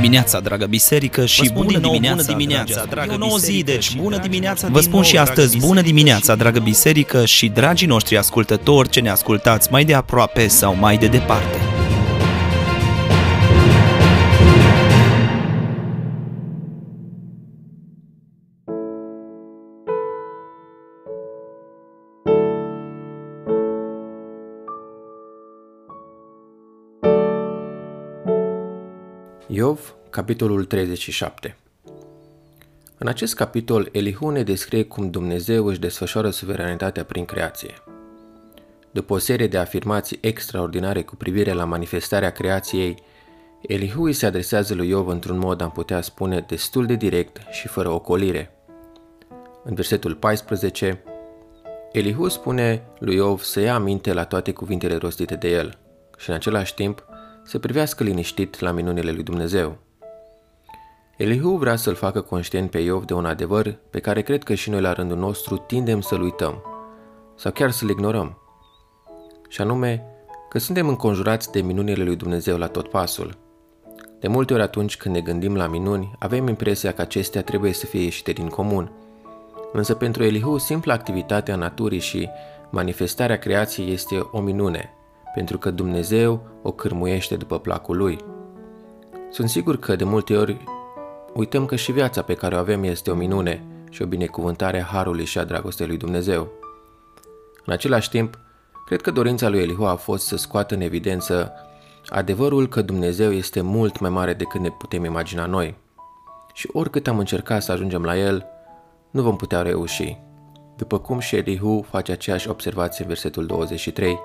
dimineața, dragă biserică, și bună dimineața, bună dimineața, dragă nouă zi, deci bună dimineața Vă spun și astăzi bună dimineața, dragă biserică și dragii noștri ascultători ce ne ascultați mai de aproape sau mai de departe. Iov, capitolul 37 În acest capitol, Elihu ne descrie cum Dumnezeu își desfășoară suveranitatea prin creație. După o serie de afirmații extraordinare cu privire la manifestarea creației, Elihu îi se adresează lui Iov într-un mod, am putea spune, destul de direct și fără ocolire. În versetul 14, Elihu spune lui Iov să ia aminte la toate cuvintele rostite de el și în același timp să privească liniștit la minunile lui Dumnezeu. Elihu vrea să-l facă conștient pe Iov de un adevăr pe care cred că și noi la rândul nostru tindem să-l uităm sau chiar să-l ignorăm. Și anume că suntem înconjurați de minunile lui Dumnezeu la tot pasul. De multe ori atunci când ne gândim la minuni, avem impresia că acestea trebuie să fie ieșite din comun. Însă pentru Elihu, simpla activitatea naturii și manifestarea creației este o minune – pentru că Dumnezeu o cârmuiește după placul lui. Sunt sigur că de multe ori uităm că și viața pe care o avem este o minune și o binecuvântare a harului și a dragostei lui Dumnezeu. În același timp, cred că dorința lui Elihu a fost să scoată în evidență adevărul că Dumnezeu este mult mai mare decât ne putem imagina noi. Și oricât am încercat să ajungem la el, nu vom putea reuși. După cum și Elihu face aceeași observație în versetul 23,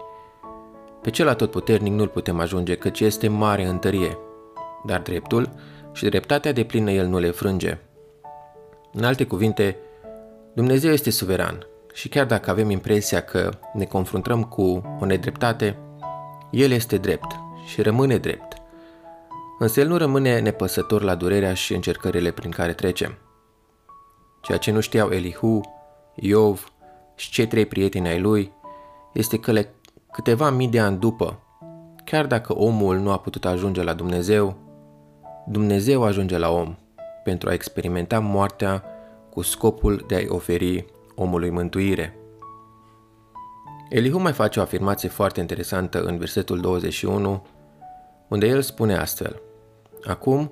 pe cel atotputernic nu-l putem ajunge, căci este mare în tărie, dar dreptul și dreptatea de plină el nu le frânge. În alte cuvinte, Dumnezeu este suveran și chiar dacă avem impresia că ne confruntăm cu o nedreptate, El este drept și rămâne drept. Însă El nu rămâne nepăsător la durerea și încercările prin care trecem. Ceea ce nu știau Elihu, Iov și cei trei prieteni ai lui este că le Câteva mii de ani după, chiar dacă omul nu a putut ajunge la Dumnezeu, Dumnezeu ajunge la om pentru a experimenta moartea cu scopul de a-i oferi omului mântuire. Elihu mai face o afirmație foarte interesantă în versetul 21, unde el spune astfel Acum,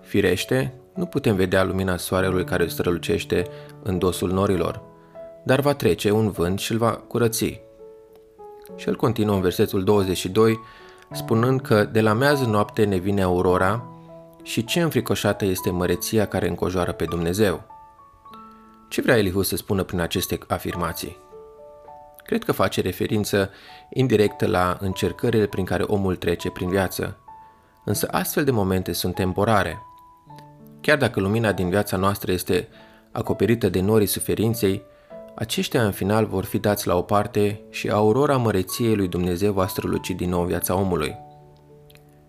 firește, nu putem vedea lumina soarelui care strălucește în dosul norilor, dar va trece un vânt și îl va curăți și el continuă în versetul 22, spunând că de la mează noapte ne vine aurora și ce înfricoșată este măreția care încojoară pe Dumnezeu. Ce vrea Elihu să spună prin aceste afirmații? Cred că face referință indirectă la încercările prin care omul trece prin viață, însă astfel de momente sunt temporare. Chiar dacă lumina din viața noastră este acoperită de norii suferinței, aceștia în final vor fi dați la o parte și aurora măreției lui Dumnezeu va străluci din nou viața omului.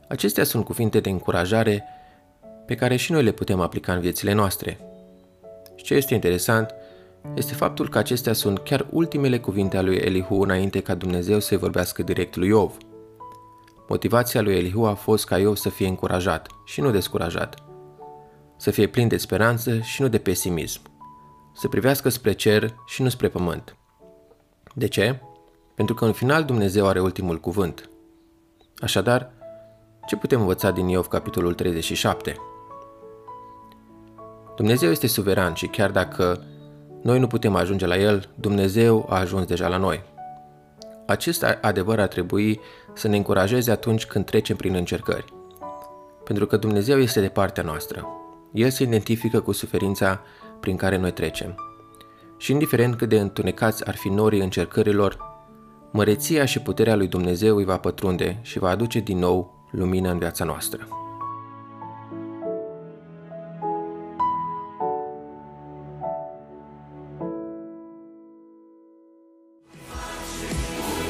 Acestea sunt cuvinte de încurajare pe care și noi le putem aplica în viețile noastre. Și ce este interesant este faptul că acestea sunt chiar ultimele cuvinte ale lui Elihu înainte ca Dumnezeu să-i vorbească direct lui Iov. Motivația lui Elihu a fost ca Iov să fie încurajat și nu descurajat, să fie plin de speranță și nu de pesimism, să privească spre cer și nu spre pământ. De ce? Pentru că în final Dumnezeu are ultimul cuvânt. Așadar, ce putem învăța din Iov capitolul 37? Dumnezeu este suveran și chiar dacă noi nu putem ajunge la El, Dumnezeu a ajuns deja la noi. Acest adevăr ar trebui să ne încurajeze atunci când trecem prin încercări. Pentru că Dumnezeu este de partea noastră. El se identifică cu suferința prin care noi trecem. Și indiferent cât de întunecați ar fi norii încercărilor, măreția și puterea lui Dumnezeu îi va pătrunde și va aduce din nou lumină în viața noastră.